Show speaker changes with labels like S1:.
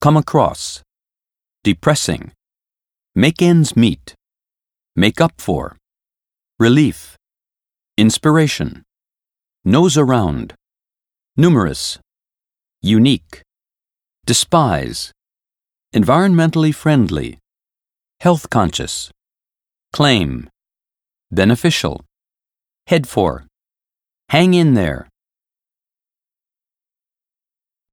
S1: come across, depressing, make ends meet, make up for, relief, inspiration, nose around, numerous, unique, despise, environmentally friendly, health conscious, claim, beneficial, head for, hang in there,